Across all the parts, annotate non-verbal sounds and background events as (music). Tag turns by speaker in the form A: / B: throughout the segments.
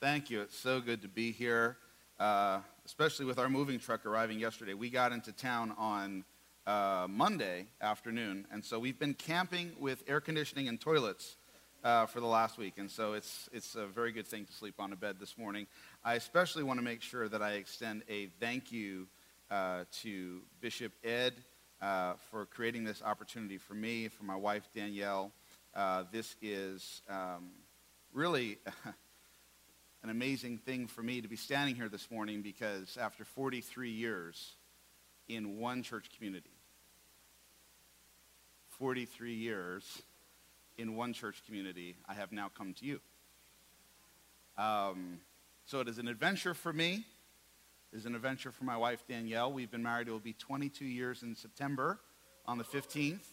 A: Thank you. It's so good to be here, uh, especially with our moving truck arriving yesterday. We got into town on uh, Monday afternoon, and so we've been camping with air conditioning and toilets uh, for the last week, and so it's, it's a very good thing to sleep on a bed this morning. I especially want to make sure that I extend a thank you uh, to Bishop Ed uh, for creating this opportunity for me, for my wife Danielle. Uh, this is um, really (laughs) an amazing thing for me to be standing here this morning because after 43 years in one church community, 43 years in one church community, I have now come to you. Um, so it is an adventure for me. It is an adventure for my wife, Danielle. We've been married, it will be 22 years in September on the 15th.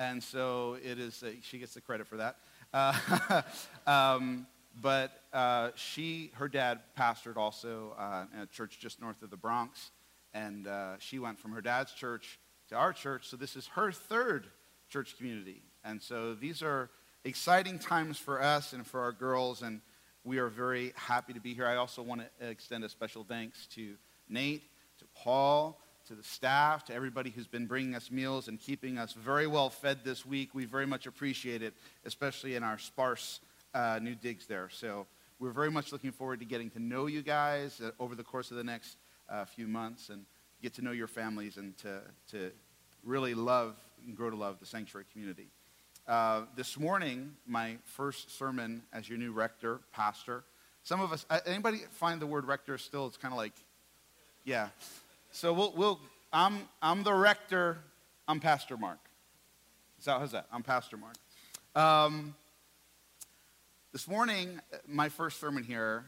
A: And so it is, uh, she gets the credit for that. Uh, (laughs) um, but uh, she, her dad pastored also uh, in a church just north of the Bronx. And uh, she went from her dad's church to our church. So this is her third church community. And so these are exciting times for us and for our girls. And we are very happy to be here. I also want to extend a special thanks to Nate, to Paul, to the staff, to everybody who's been bringing us meals and keeping us very well fed this week. We very much appreciate it, especially in our sparse uh, new digs there. So we're very much looking forward to getting to know you guys uh, over the course of the next uh, few months and get to know your families and to, to really love and grow to love the sanctuary community. Uh, this morning, my first sermon as your new rector, pastor. Some of us, uh, anybody find the word rector still? It's kind of like, yeah. So we'll, we'll I'm, I'm the rector, I'm Pastor Mark. So how's that? I'm Pastor Mark. Um, this morning, my first sermon here,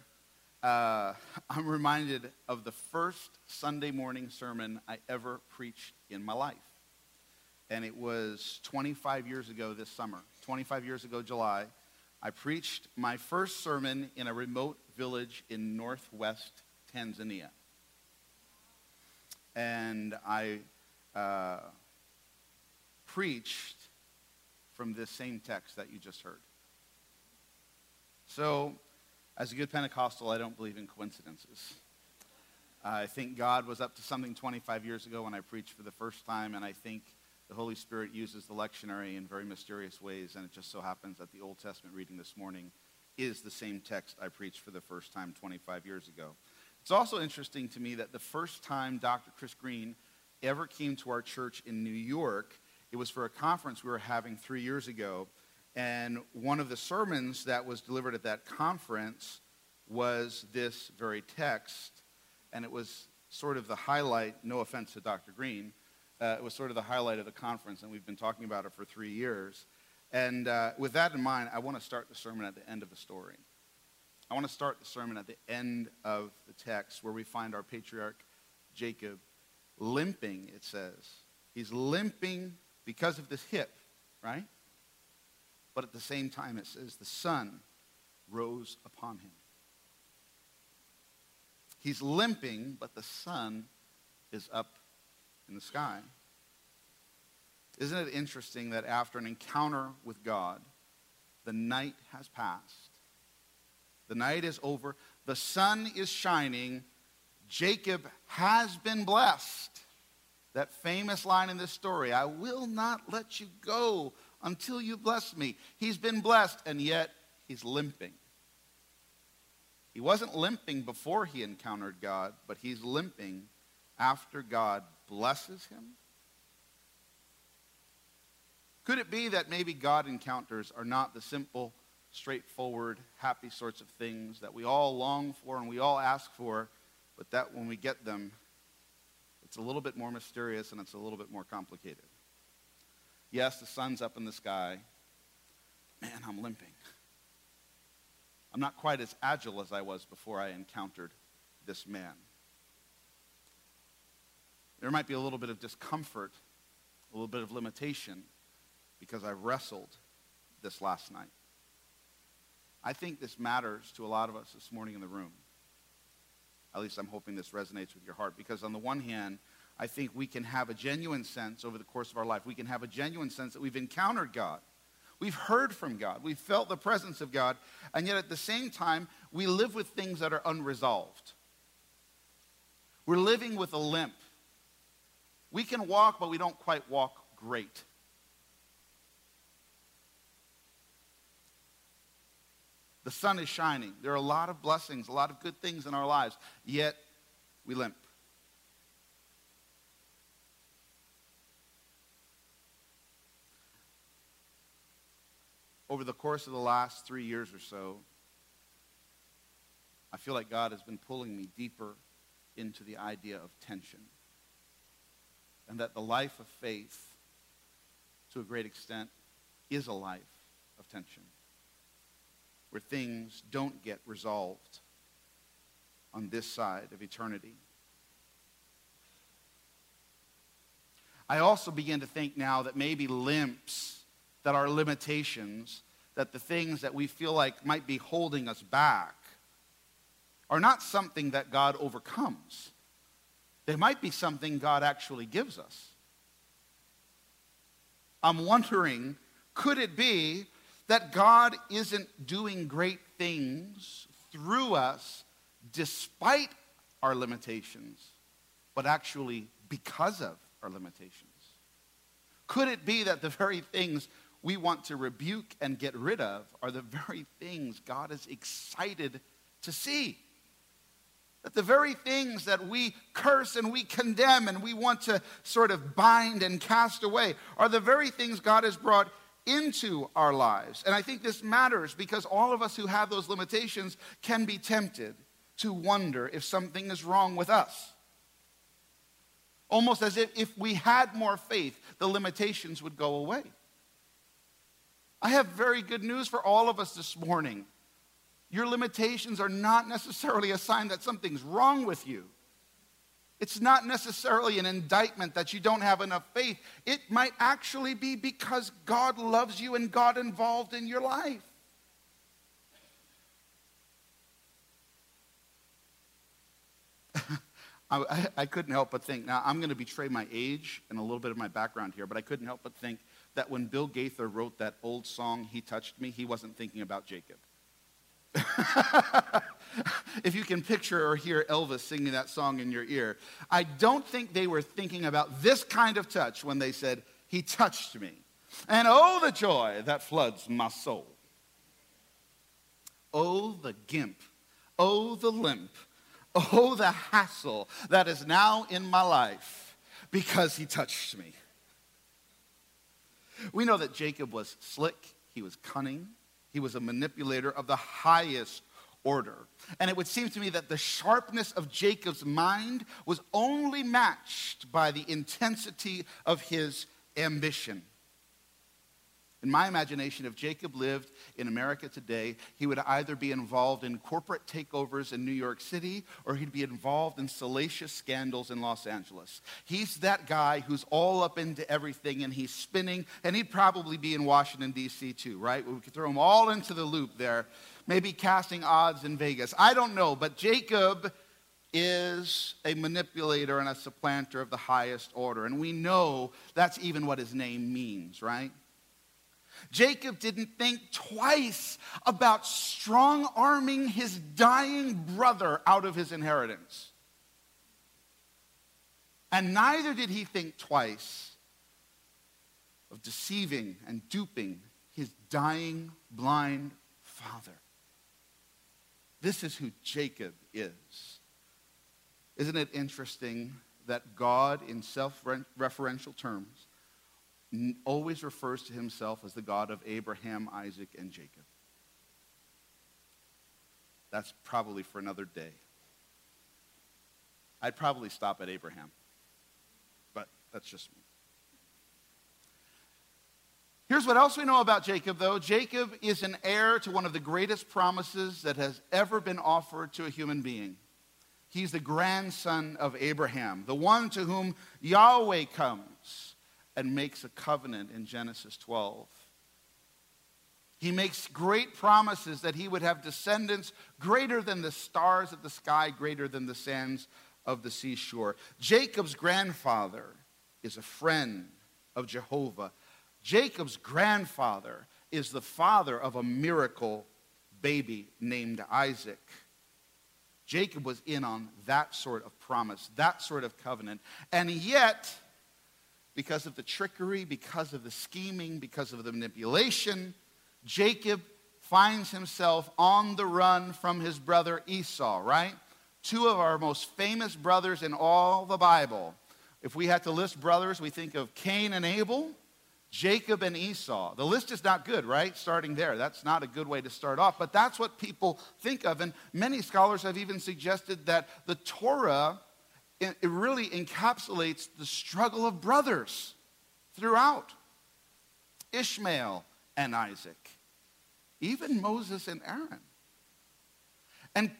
A: uh, (laughs) I'm reminded of the first Sunday morning sermon I ever preached in my life. And it was 25 years ago this summer, 25 years ago, July. I preached my first sermon in a remote village in northwest Tanzania and I uh, preached from this same text that you just heard. So, as a good Pentecostal, I don't believe in coincidences. I think God was up to something 25 years ago when I preached for the first time, and I think the Holy Spirit uses the lectionary in very mysterious ways, and it just so happens that the Old Testament reading this morning is the same text I preached for the first time 25 years ago. It's also interesting to me that the first time Dr. Chris Green ever came to our church in New York, it was for a conference we were having three years ago. And one of the sermons that was delivered at that conference was this very text. And it was sort of the highlight, no offense to Dr. Green, uh, it was sort of the highlight of the conference, and we've been talking about it for three years. And uh, with that in mind, I want to start the sermon at the end of the story. I want to start the sermon at the end of the text where we find our patriarch Jacob limping, it says. He's limping because of this hip, right? But at the same time, it says the sun rose upon him. He's limping, but the sun is up in the sky. Isn't it interesting that after an encounter with God, the night has passed the night is over. The sun is shining. Jacob has been blessed. That famous line in this story I will not let you go until you bless me. He's been blessed, and yet he's limping. He wasn't limping before he encountered God, but he's limping after God blesses him. Could it be that maybe God encounters are not the simple straightforward, happy sorts of things that we all long for and we all ask for, but that when we get them, it's a little bit more mysterious and it's a little bit more complicated. Yes, the sun's up in the sky. Man, I'm limping. I'm not quite as agile as I was before I encountered this man. There might be a little bit of discomfort, a little bit of limitation, because I wrestled this last night. I think this matters to a lot of us this morning in the room. At least I'm hoping this resonates with your heart because, on the one hand, I think we can have a genuine sense over the course of our life. We can have a genuine sense that we've encountered God. We've heard from God. We've felt the presence of God. And yet at the same time, we live with things that are unresolved. We're living with a limp. We can walk, but we don't quite walk great. The sun is shining. There are a lot of blessings, a lot of good things in our lives, yet we limp. Over the course of the last three years or so, I feel like God has been pulling me deeper into the idea of tension. And that the life of faith, to a great extent, is a life of tension where things don't get resolved on this side of eternity. I also begin to think now that maybe limps, that our limitations, that the things that we feel like might be holding us back are not something that God overcomes. They might be something God actually gives us. I'm wondering could it be that God isn't doing great things through us despite our limitations, but actually because of our limitations? Could it be that the very things we want to rebuke and get rid of are the very (laughs) things God is excited to see? That the very things that we curse and we condemn and we want to sort of bind and cast away are the very things God has brought into our lives. And I think this matters because all of us who have those limitations can be tempted to wonder if something is wrong with us. Almost as if if we had more faith, the limitations would go away. I have very good news for all of us this morning. Your limitations are not necessarily a sign that something's wrong with you. It's not necessarily an indictment that you don't have enough faith. It might actually be because God loves you and God involved in your life. (laughs) I, I, couldn't help but think. Now, I'm going to betray my age and a little bit of my background here, but I couldn't help but think that when Bill Gaither wrote that old song, He Touched Me, he wasn't thinking about Jacob. (laughs) if you can picture or hear Elvis singing that song in your ear, I don't think they were thinking about this kind of touch when they said, He touched me. And oh, the joy that floods my soul. Oh, the gimp. Oh, the limp. Oh, the hassle that is now in my life because he touched me. We know that Jacob was slick, he was cunning, he was a manipulator of the highest order. And it would seem to me that the sharpness of Jacob's mind was only matched by the intensity of his ambition. In my imagination, if Jacob lived in America today, he would either be involved in corporate takeovers in New York City or he'd be involved in salacious scandals in Los Angeles. He's that guy who's all up into everything and he's spinning, and he'd probably be in Washington, D.C. too, right? We could throw him all into the loop there, maybe casting odds in Vegas. I don't know, but Jacob is a manipulator and a supplanter of the highest order. And we know that's even what his name means, right? Jacob didn't think twice about strong arming his dying brother out of his inheritance. And neither did he think twice of deceiving and duping his dying blind father. This is who Jacob is. Isn't it interesting that God, in self referential terms, always refers to himself as the God of Abraham, Isaac, and Jacob. That's probably for another day. I'd probably stop at Abraham, but that's just me. Here's what else we know about Jacob, though. Jacob is an heir to one of the greatest promises that has ever been offered to a human being. He's the grandson of Abraham, the one to whom Yahweh comes and makes a covenant in Genesis 12. He makes great promises that he would have descendants greater than the stars of the sky, greater than the sands of the seashore. Jacob's grandfather is a friend of Jehovah. Jacob's grandfather is the father of a miracle baby named Isaac. Jacob was in on that sort of promise, that sort of covenant. And yet, because of the trickery, because of the scheming, because of the manipulation, Jacob finds himself on the run from his brother Esau, right? Two of our most famous brothers in all the Bible. If we had to list brothers, we think of Cain and Abel, Jacob and Esau. The list is not good, right? Starting there. That's not a good way to start off, but that's what people think of. And many scholars have even suggested that the Torah it really encapsulates the struggle of brothers throughout Ishmael and Isaac, even Moses and Aaron. And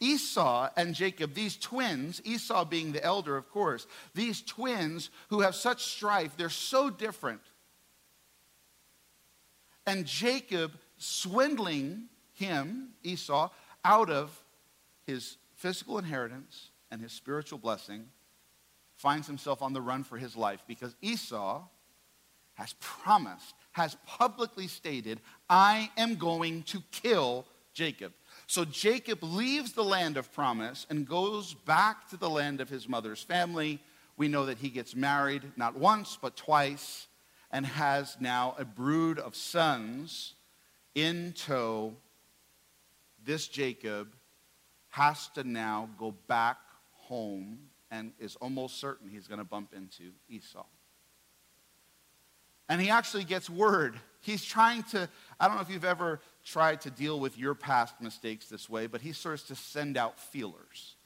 A: Esau and Jacob, these twins, Esau being the elder, of course, these twins who have such strife, they're so different. And Jacob swindling him, Esau, out of his physical inheritance and his spiritual blessing, finds himself on the run for his life because Esau has promised, has publicly stated, I am going to kill Jacob. So Jacob leaves the land of promise and goes back to the land of his mother's family. We know that he gets married not once, but twice, and has now a brood of sons in tow. This Jacob has to now go back home and is almost certain he's going to bump into Esau. And he actually gets word. He's trying to, I don't know if you've ever tried to deal with your past mistakes this way, but he starts to send out feelers.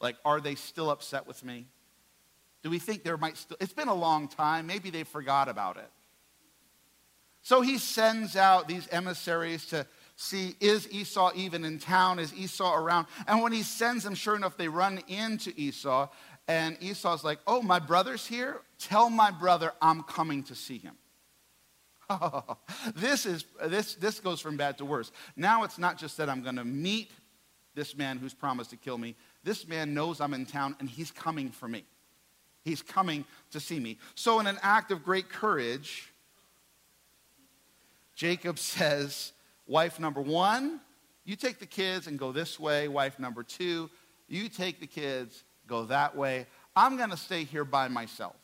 A: Like, are they still upset with me? Do we think there might still, it's been a long time. Maybe they forgot about it. So he sends out these emissaries to see is Esau even in town? Is Esau around? And when he sends them, sure enough, they run into Esau. And Esau's like, Oh, my brother's here. Tell my brother I'm coming to see him. (laughs) this, is, this, this goes from bad to worse. Now it's not just that I'm going to meet this man who's promised to kill me. This man knows I'm in town and he's coming for me. He's coming to see me. So, in an act of great courage, Jacob (laughs) says, Wife number one, you take the kids and go this way. Wife number two, you take the kids, go that way. I'm going to stay here by myself.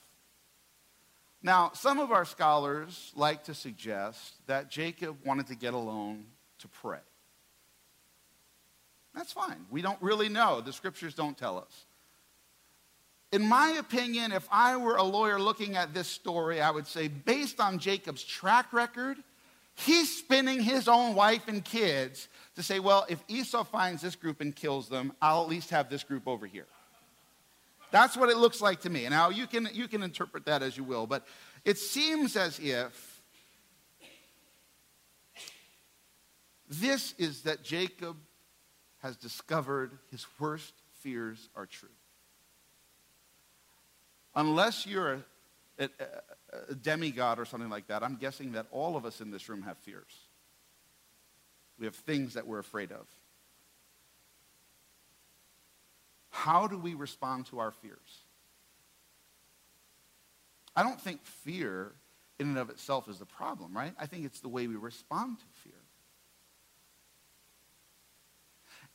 A: Now, some of our scholars like to suggest that Jacob wanted to get alone to pray. That's fine. We don't really know. The scriptures don't tell us. In my opinion, if I were a lawyer looking at this story, I would say, based on Jacob's track record He's spinning his own wife and kids to say, well, if Esau finds this group and kills them, I'll at least have this group over here. That's what it looks like to me. Now, you can, you can interpret that as you will, but it seems as if this is that Jacob has discovered his worst fears are true. Unless you're a, a, a demigod or something like that, I'm guessing that all of us in this room have fears. We have things that we're afraid of. How do we respond to our fears? I don't think fear in and of itself is the problem, right? I think it's the way we respond to fear.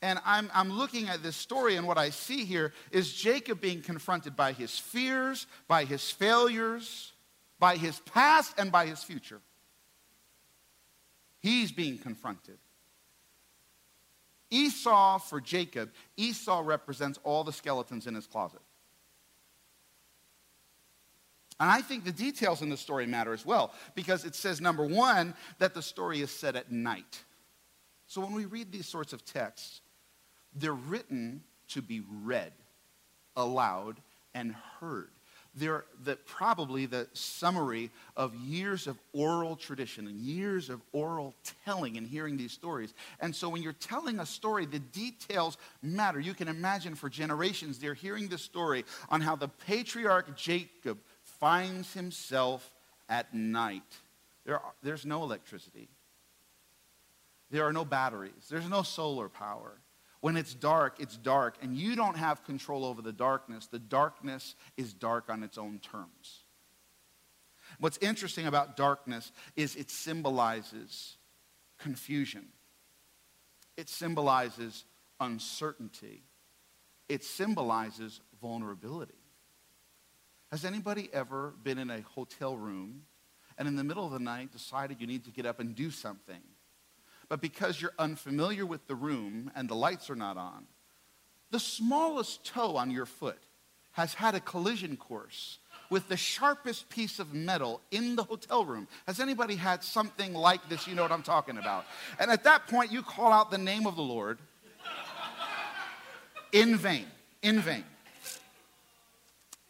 A: And I'm, I'm looking at this story, and what I see here is Jacob being confronted by his fears, by his failures, by his past and by his future. He's being confronted. Esau for Jacob, Esau represents all the skeletons in his closet. And I think the details in the story matter as well because it says, number one, that the story is set at night. So when we read these sorts of texts, they're written to be read aloud and heard they're the, probably the summary of years of oral tradition and years of oral telling and hearing these stories. And so when you're telling a story, the details matter. You can imagine for generations they're hearing the story on how the patriarch Jacob finds himself at night. There are, there's no electricity. There are no batteries. There's no solar power. When it's dark, it's dark, and you don't have control over the darkness. The darkness is dark on its own terms. What's interesting about darkness is it symbolizes confusion, it symbolizes uncertainty, it symbolizes vulnerability. Has anybody ever been in a hotel room and in the middle of the night decided you need to get up and do something? But because you're unfamiliar with the room and the lights are not on, the smallest toe on your foot has had a collision course with the sharpest piece of metal in the hotel room. Has anybody had something like this? You know what I'm talking about. And at that point, you call out the name of the Lord in vain. In vain.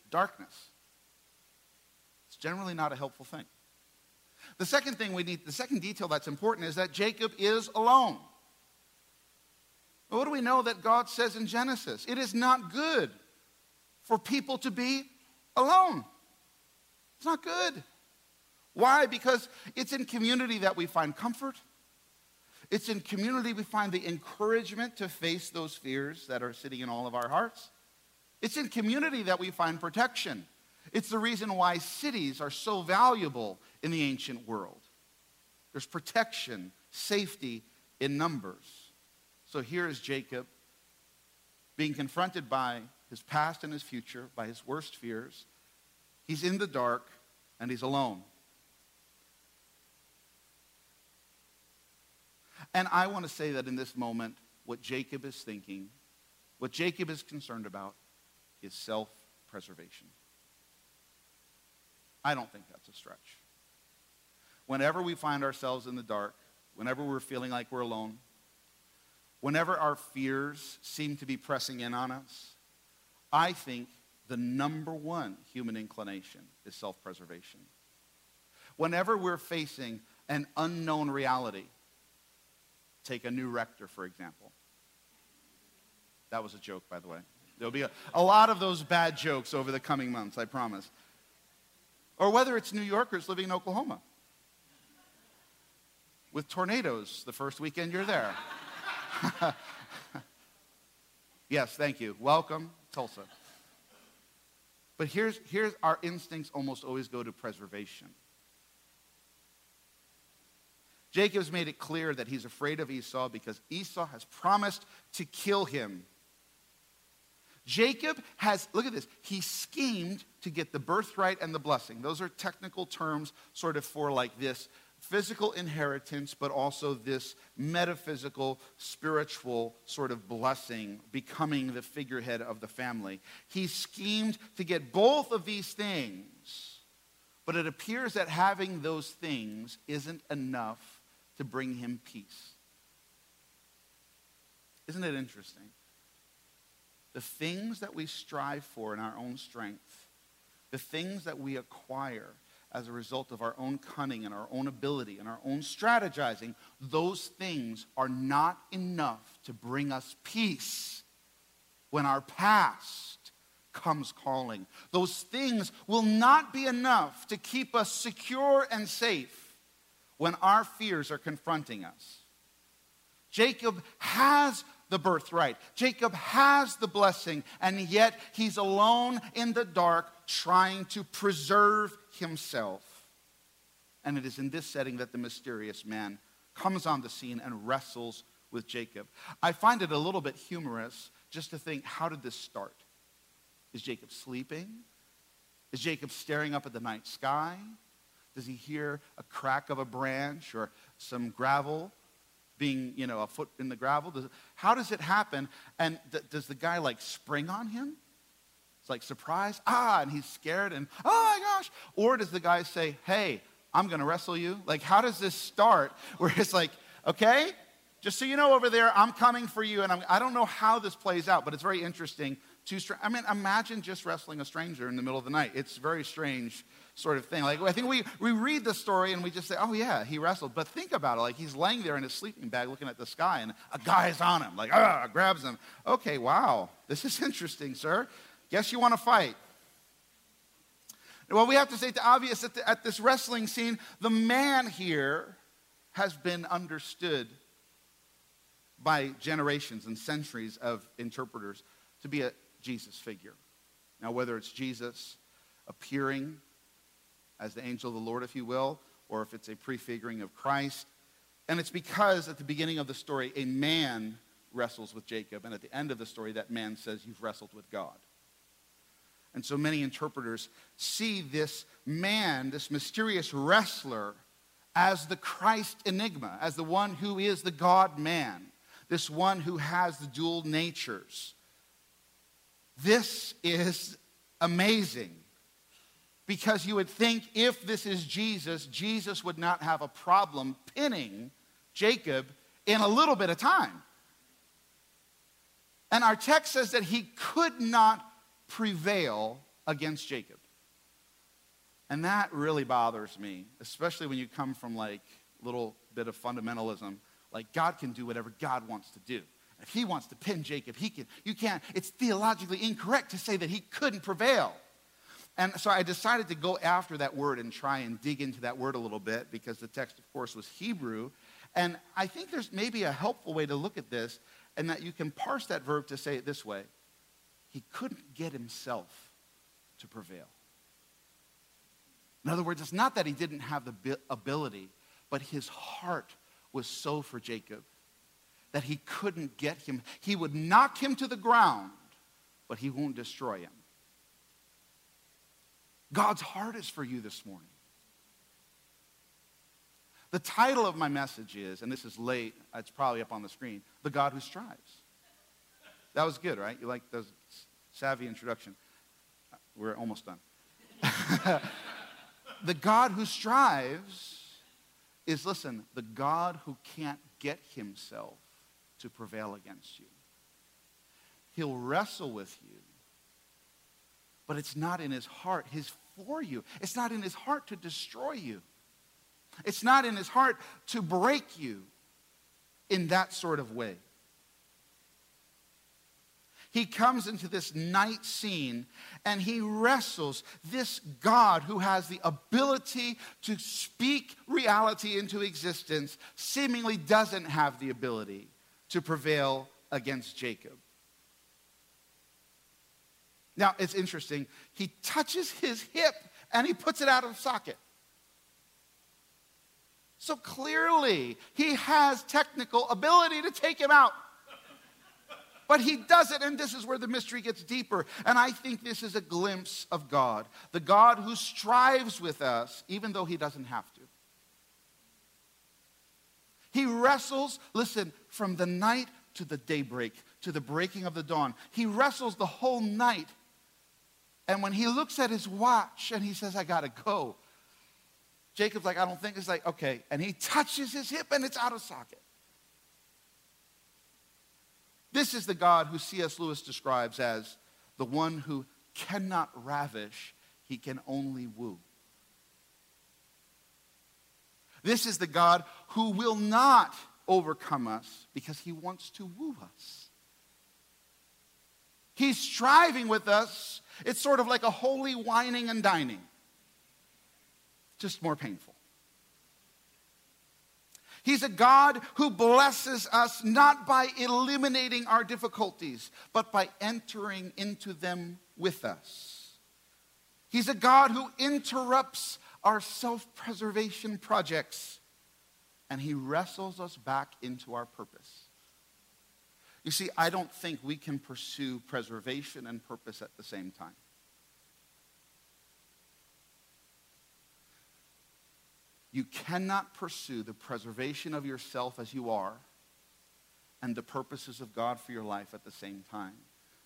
A: Darkness. It's generally not a helpful thing. The second thing we need, the second detail that's important is that Jacob is alone. What do we know that God says in Genesis? It is not good for people to be alone. It's not good. Why? Because it's in community that we find comfort. It's in community we find the encouragement to face those fears that are sitting in all of our hearts. It's in community that we find protection. It's the reason why cities are so valuable in the ancient world. There's protection, safety in numbers. So here is Jacob being confronted by his past and his future, by his worst fears. He's in the dark and he's alone. And I want to say that in this moment, what Jacob is thinking, what Jacob is concerned about, is self preservation. I don't think that's a stretch. Whenever we find ourselves in the dark, whenever we're feeling like we're alone, whenever our fears seem to be pressing in on us, I think the number one human inclination is self preservation. Whenever we're facing an unknown reality, take a new rector, for example. That was a joke, by the way. There'll be a, a lot of those bad jokes over the coming months, I promise. Or whether it's New Yorkers living in Oklahoma with tornadoes the first weekend you're there. (laughs) yes, thank you. Welcome, Tulsa. But here's, here's our instincts almost always go to preservation. Jacob's made it clear that he's afraid of Esau because Esau has promised to kill him. Jacob has, look at this, he schemed to get the birthright and the blessing. Those are technical terms, sort of for like this physical inheritance, but also this metaphysical, spiritual sort of blessing, becoming the figurehead of the family. He schemed to get both of these things, but it appears that having those things isn't enough to bring him peace. Isn't it interesting? The things that we strive for in our own strength, the things that we acquire, as a result of our own cunning and our own ability and our own strategizing, those things are not enough to bring us peace when our past comes calling. Those things will not be enough to keep us secure and safe when our fears are confronting us. Jacob has the birthright. Jacob has the blessing, and yet he's alone in the dark trying to preserve himself. And it is in this setting that the mysterious man comes on the scene and wrestles with Jacob. I find it a little bit humorous just to think how did this start? Is Jacob sleeping? Is Jacob staring up at the night sky? Does he hear a crack of a branch or some gravel being, you know, a foot in the gravel? Does, how does it happen? And th- does the guy like spring on him? It's like surprise, ah, and he's scared and oh my gosh. Or does the guy say, hey, I'm going to wrestle you? Like, how does this start? (laughs) Where it's like, okay, just so you know over there, I'm coming for you. And I'm, I do not know how this plays out, but it's very interesting. To, I mean, imagine just wrestling a stranger in the middle of the night. It's very strange sort of thing. Like, I think we, we read the story and we just say, oh, yeah, he wrestled. But think about it. Like, he's laying there in his sleeping bag looking at the sky and a guy's on him. Like, ah, grabs him. Okay, wow. This is (laughs) interesting, sir. Guess you want to fight. Well, we have to say the obvious at, the, at this wrestling scene, the man here has been understood by generations and centuries of interpreters to be a Jesus figure. Now, whether it's Jesus appearing as the angel of the Lord, if you will, or if it's a prefiguring of Christ. And it's because at the beginning of the story, a man wrestles with Jacob. And at the end of the story, that man says, You've wrestled with God. And so many interpreters see this man, this mysterious wrestler, as the Christ enigma, as the one who is the God man, this one who has the dual natures. This is amazing because you would think if this is Jesus, Jesus would not have a problem pinning Jacob in a little bit of time. And our text says that he could not prevail against Jacob. And that really bothers me, especially when you come from like a little bit of fundamentalism. Like God can do whatever God wants to do. If he wants to pin Jacob, he can. You can't. It's theologically incorrect to say that he couldn't prevail. And so I decided to go after that word and try and dig into that word a little bit because the text, of course, was Hebrew. And I think there's maybe a helpful way to look at this, and that you can parse that verb to say it this way He couldn't get himself to prevail. In other words, it's not that he didn't have the ability, but his heart was so for Jacob that he couldn't get him. He would knock him to the ground, but he won't destroy him. God's heart is for you this morning. The title of my message is, and this is late, it's probably up on the screen The God Who Strives. That was good, right? You like the savvy introduction? We're almost done. (laughs) the God who strives is, listen, the God who can't get himself to prevail against you. He'll wrestle with you, but it's not in his heart. He's for you. It's not in his heart to destroy you. It's not in his heart to break you in that sort of way. He comes into this night scene and he wrestles this God who has the ability to speak reality into existence, seemingly doesn't have the ability to prevail against Jacob. Now, it's interesting. He touches his hip and he puts it out of socket. So clearly, he has technical ability to take him out. But he does it, and this is where the mystery gets deeper. And I think this is a glimpse of God, the God who strives with us, even though he doesn't have to. He wrestles, listen, from the night to the daybreak, to the breaking of the dawn. He wrestles the whole night. And when he looks at his watch and he says, I gotta go, Jacob's like, I don't think it's like, okay. And he touches his hip and it's out of socket. This is the God who C.S. Lewis describes as the one who cannot ravish, he can only woo. This is the God who will not overcome us because he wants to woo us. He's striving with us. It's sort of like a holy wining and dining, just more painful. He's a God who blesses us not by eliminating our difficulties, but by entering into them with us. He's a God who interrupts our self preservation projects and he wrestles us back into our purpose. You see, I don't think we can pursue preservation and purpose at the same time. You cannot pursue the preservation of yourself as you are and the purposes of God for your life at the same time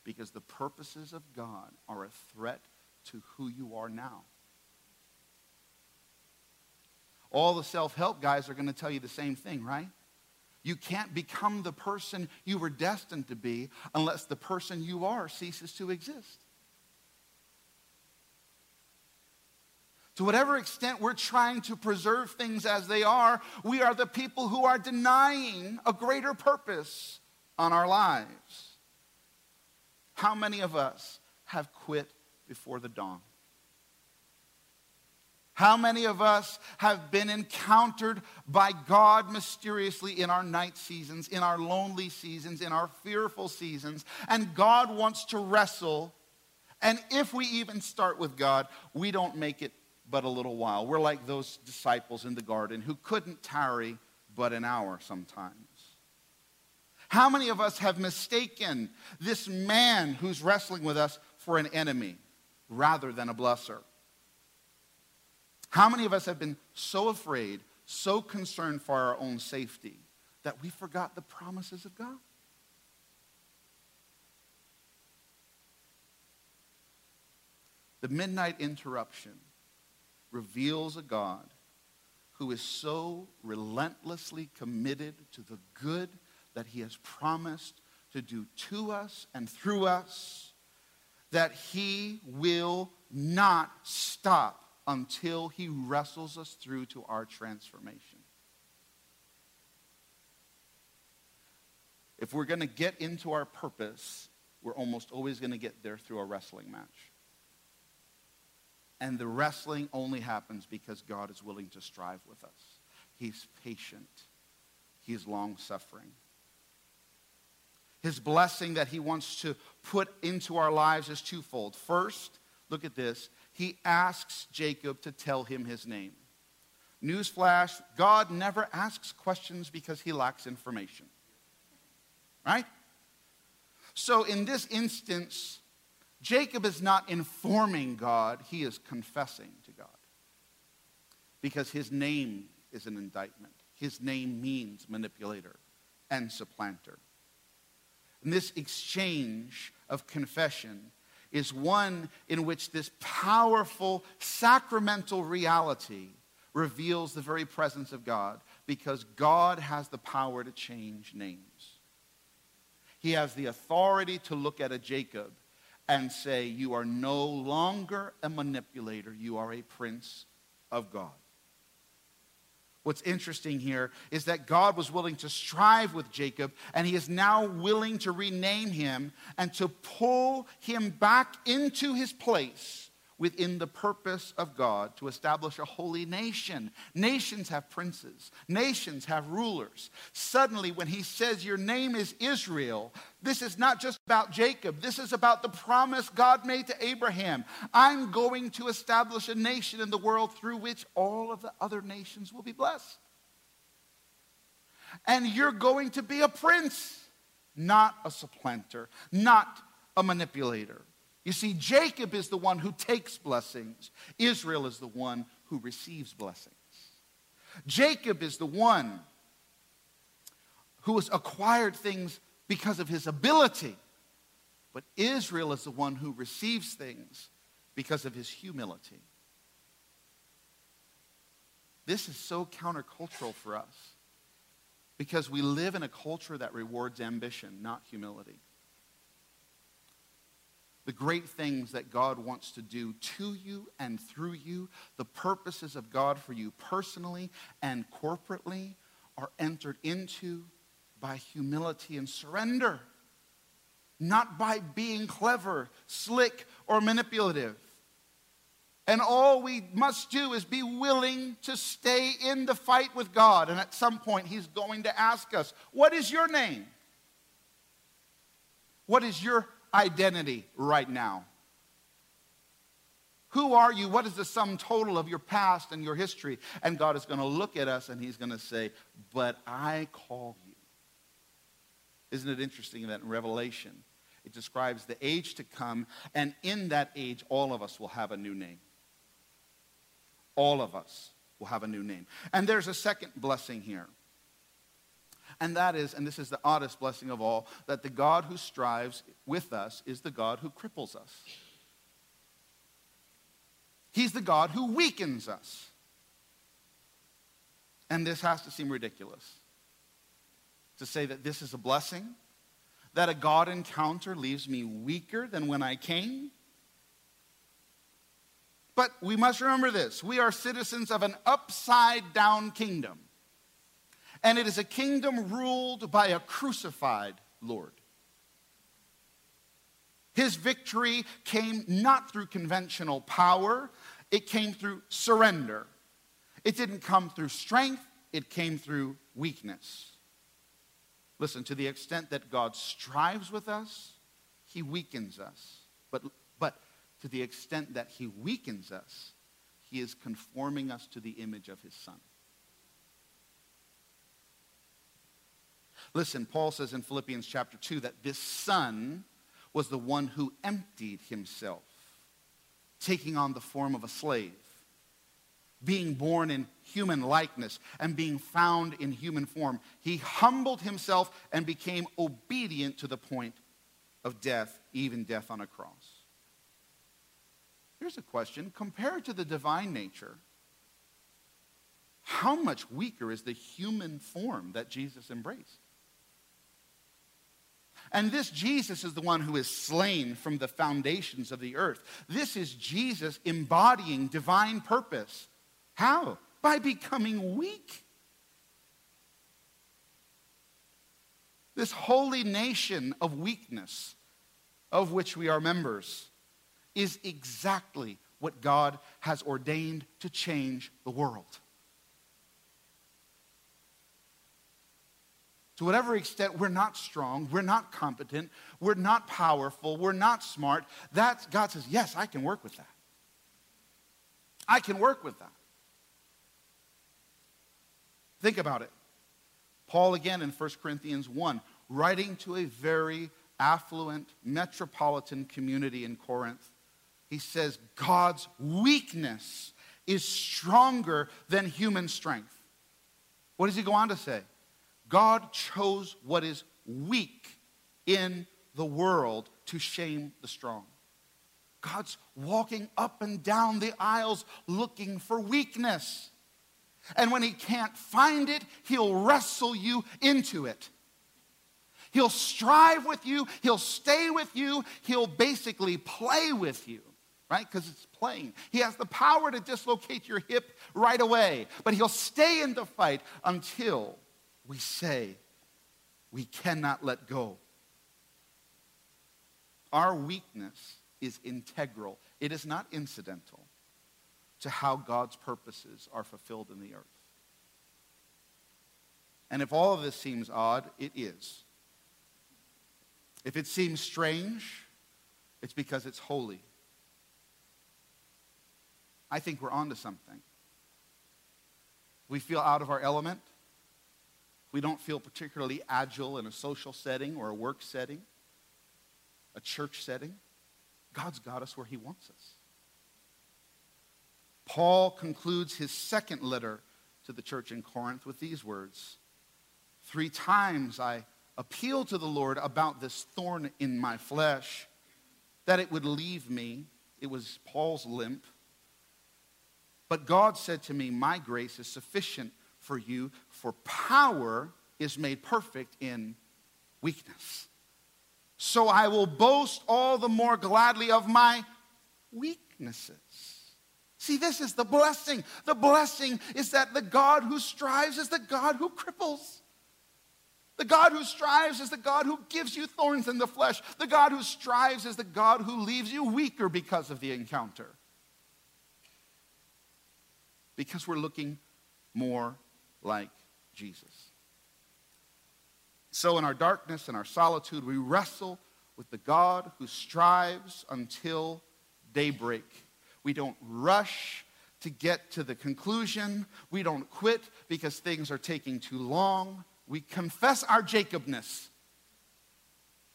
A: because the purposes of God are a threat to who you are now. All the self help guys are going to tell you the same thing, right? You can't become the person you were destined to be unless the person you are ceases to exist. To whatever extent we're trying to preserve things as they are, we are the people who are denying a greater purpose on our lives. How many of us have quit before the dawn? How many of us have been encountered by God mysteriously in our night seasons, in our lonely seasons, in our fearful seasons? And God wants to wrestle. And if we even start with God, we don't make it but a little while. We're like those disciples in the garden who couldn't tarry but an hour sometimes. How many of us have mistaken this man who's wrestling with us for an enemy rather than a blesser? How many of us have been so afraid, so concerned for our own safety that we forgot the promises of God? The midnight interruption reveals a God who is so relentlessly committed to the good that he has promised to do to us and through us that he will not stop until he wrestles us through to our transformation. If we're going to get into our purpose, we're almost always going to get there through a wrestling match. And the wrestling only happens because God is willing to strive with us. He's patient. He's long suffering. His blessing that he wants to put into our lives is twofold. First, look at this. He asks Jacob to tell him his name. Newsflash God never asks questions because he lacks information. Right? So in this instance, Jacob is not informing God, he is confessing to God. Because his name is an indictment. His name means manipulator and supplanter. And this exchange of confession is one in which this powerful sacramental reality reveals the very presence of God because God has the power to change names. He has the authority to look at a Jacob and say, You are no longer a manipulator, you are a prince of God. What's interesting here is that God was willing to strive with Jacob, and he is now willing to rename him and to pull him back into his place within the purpose of God to establish a holy nation. Nations have princes, nations have rulers. Suddenly, when he says, Your name is Israel, this is not just about Jacob, this is about the promise God made to Abraham. I'm going to establish a nation in the world through which all of the other nations will be blessed. And you're going to be a prince, not a supplanter, not a manipulator. You see, Jacob is the one who takes blessings, Israel is the one who receives blessings. Jacob is the one who has acquired things because of his ability, but Israel is the one who receives things because of his humility. This is so countercultural for us because we live in a culture that rewards ambition, not humility the great things that God wants to do to you and through you, the purposes of God for you personally and corporately, are entered into by humility and surrender, not by being clever, slick, or manipulative. And all we must do is be willing to stay in the fight with God. And at some point, He's going to ask us, What is your name? What is your identity right now? Who are you? What is the sum total of your past and your history? And God is going to look at us and He's going to say, But I call you. Isn't it interesting that in Revelation, it describes the age to come, and in that age, all of us will have a new name. All of us will have a new name. And there's a second blessing here. And that is, and this is the oddest blessing of all, that the God who strives with us is the God who cripples us. He's the God who weakens us. And this has to seem ridiculous to say that this is a blessing, that a God encounter leaves me weaker than when I came. But we must remember this we are citizens of an upside down kingdom and it is a kingdom ruled by a crucified Lord. His victory came not through conventional power, it came through surrender. It didn't come through strength, it came through weakness. Listen, to the extent that God strives with us, he weakens us. But, but to the extent that he weakens us, he is conforming us to the image of his son. Listen, Paul says in Philippians chapter 2 that this son was the one who emptied himself, taking on the form of a slave, being born in human likeness, and being found in human form. He humbled himself and became obedient to the point of death, even death on a cross. Here's a question compared to the divine nature, how much weaker is the human form that Jesus embraced? And this Jesus is the one who is slain from the foundations of the earth. This is Jesus embodying divine purpose. How? By becoming weak. This holy nation of weakness, of which we are members, is exactly what God has ordained to change the world. To whatever extent we're not strong, we're not competent, we're not powerful, we're not smart, that's, God says, yes, I can work with that. I can work with that. Think about it. Paul, again in 1 Corinthians 1, writing to a very affluent metropolitan community in Corinth, he says, God's weakness is stronger than human strength. What does he go on to say? God chose what is weak in the world to shame the strong. God's walking up and down the aisles looking for weakness. And when he can't find it, he'll wrestle you into it. He'll strive with you, he'll stay with you, he'll basically play with you, right? Because it's playing. He has the power to dislocate your hip right away, but he'll stay in the fight until we say we cannot let go. Our weakness is integral, it is not incidental to how God's purposes are fulfilled in the earth. And if all of this seems odd, it is. If it seems strange, it's because it's holy. I think we're onto something. We feel out of our element we don't feel particularly agile in a social setting or a work setting, a church setting. God's got us where He wants us. Paul concludes his second letter to the church in Corinth with these words Three times I appealed to the Lord about this thorn in my flesh, that it would leave me. It was Paul's limp. But God said to me, My grace is sufficient for you, for power is made perfect in weakness. So I will boast all the more gladly of my weaknesses. See, this is the blessing. The blessing is that the God who strives is the God who cripples. The God who strives is the God who gives you thorns in the flesh. The God who strives is the God who leaves you weaker because of the encounter. Because we're looking more like Jesus. So, in our darkness and our solitude, we wrestle with the God who strives until daybreak. We don't rush to get to the conclusion. We don't quit because things are taking too long. We confess our Jacobness.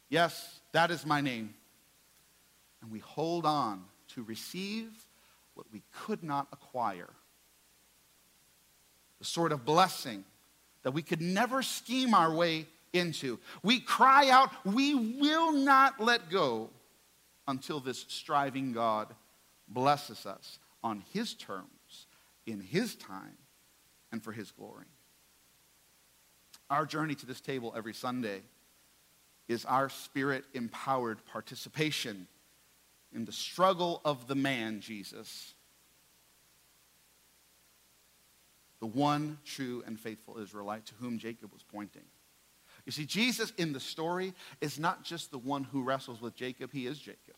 A: Yes, that is my name. And we hold on to receive what we could not acquire the sort of blessing that we could never scheme our way into. We cry out, we will not let go until this striving God blesses us on His terms, in His time, and for His glory. Our journey to this table every Sunday is our spirit empowered participation in the struggle of the man, Jesus the one true and faithful Israelite to whom Jacob was pointing. You see, Jesus in the story is not just the one who wrestles with Jacob, he is Jacob.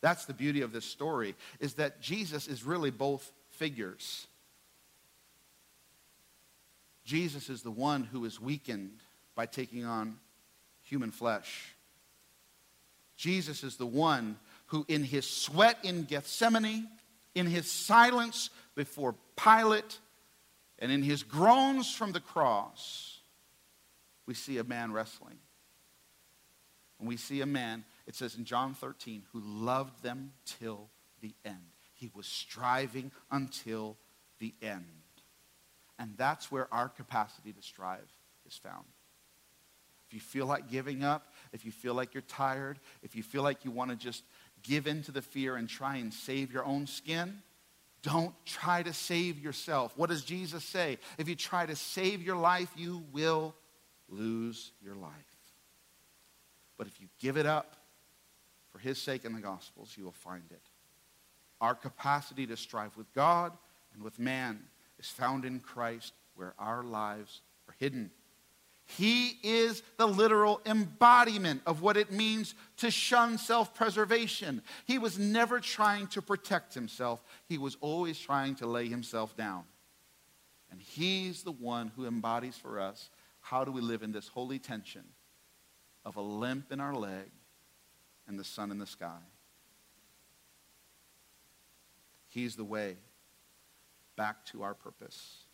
A: That's the beauty of this story, is that Jesus is really both figures. Jesus is the one who is weakened by taking on human flesh. Jesus is the one who, in his sweat in Gethsemane, in his silence before Pilate, and in his groans from the cross, we see a man wrestling. And we see a man, it says in John 13, who loved them till the end. He was striving until the end. And that's where our capacity to strive is found. If you feel like giving up, if you feel like you're tired, if you feel like you want to just give in to the fear and try and save your own skin, don't try to save yourself. What does Jesus say? If you try to save your life, you will lose your life. But if you give it up for his sake in the Gospels, you will find it. Our capacity to strive with God and with man is found in Christ, where our lives are hidden. He is the literal embodiment of what it means to shun self preservation. He was never trying to protect himself, he was always trying to lay himself down. And he's the one who embodies for us how do we live in this holy tension of a limp in our leg and the sun in the sky. He's the way back to our purpose.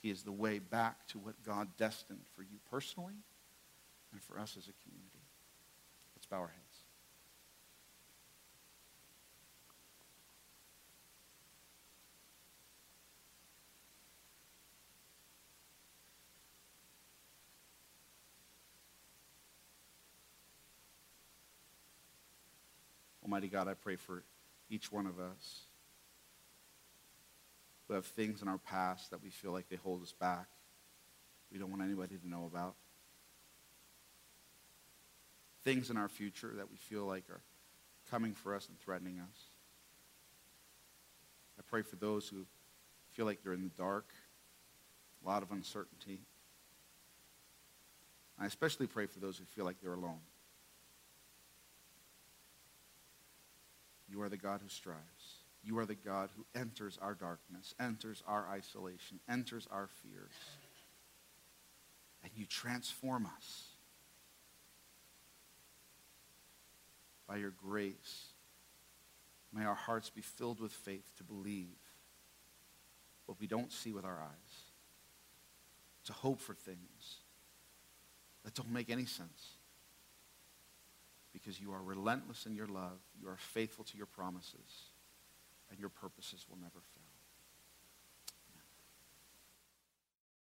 A: He is the way back to what God destined for you personally and for us as a community. Let's bow our heads. Almighty God, I pray for each one of us who have things in our past that we feel like they hold us back. We don't want anybody to know about. Things in our future that we feel like are coming for us and threatening us. I pray for those who feel like they're in the dark, a lot of uncertainty. I especially pray for those who feel like they're alone. You are the God who strives. You are the God who enters our darkness, enters our isolation, enters our fears. And you transform us by your grace. May our hearts be filled with faith to believe what we don't see with our eyes, to hope for things that don't make any sense. Because you are relentless in your love, you are faithful to your promises and your purposes will never fail.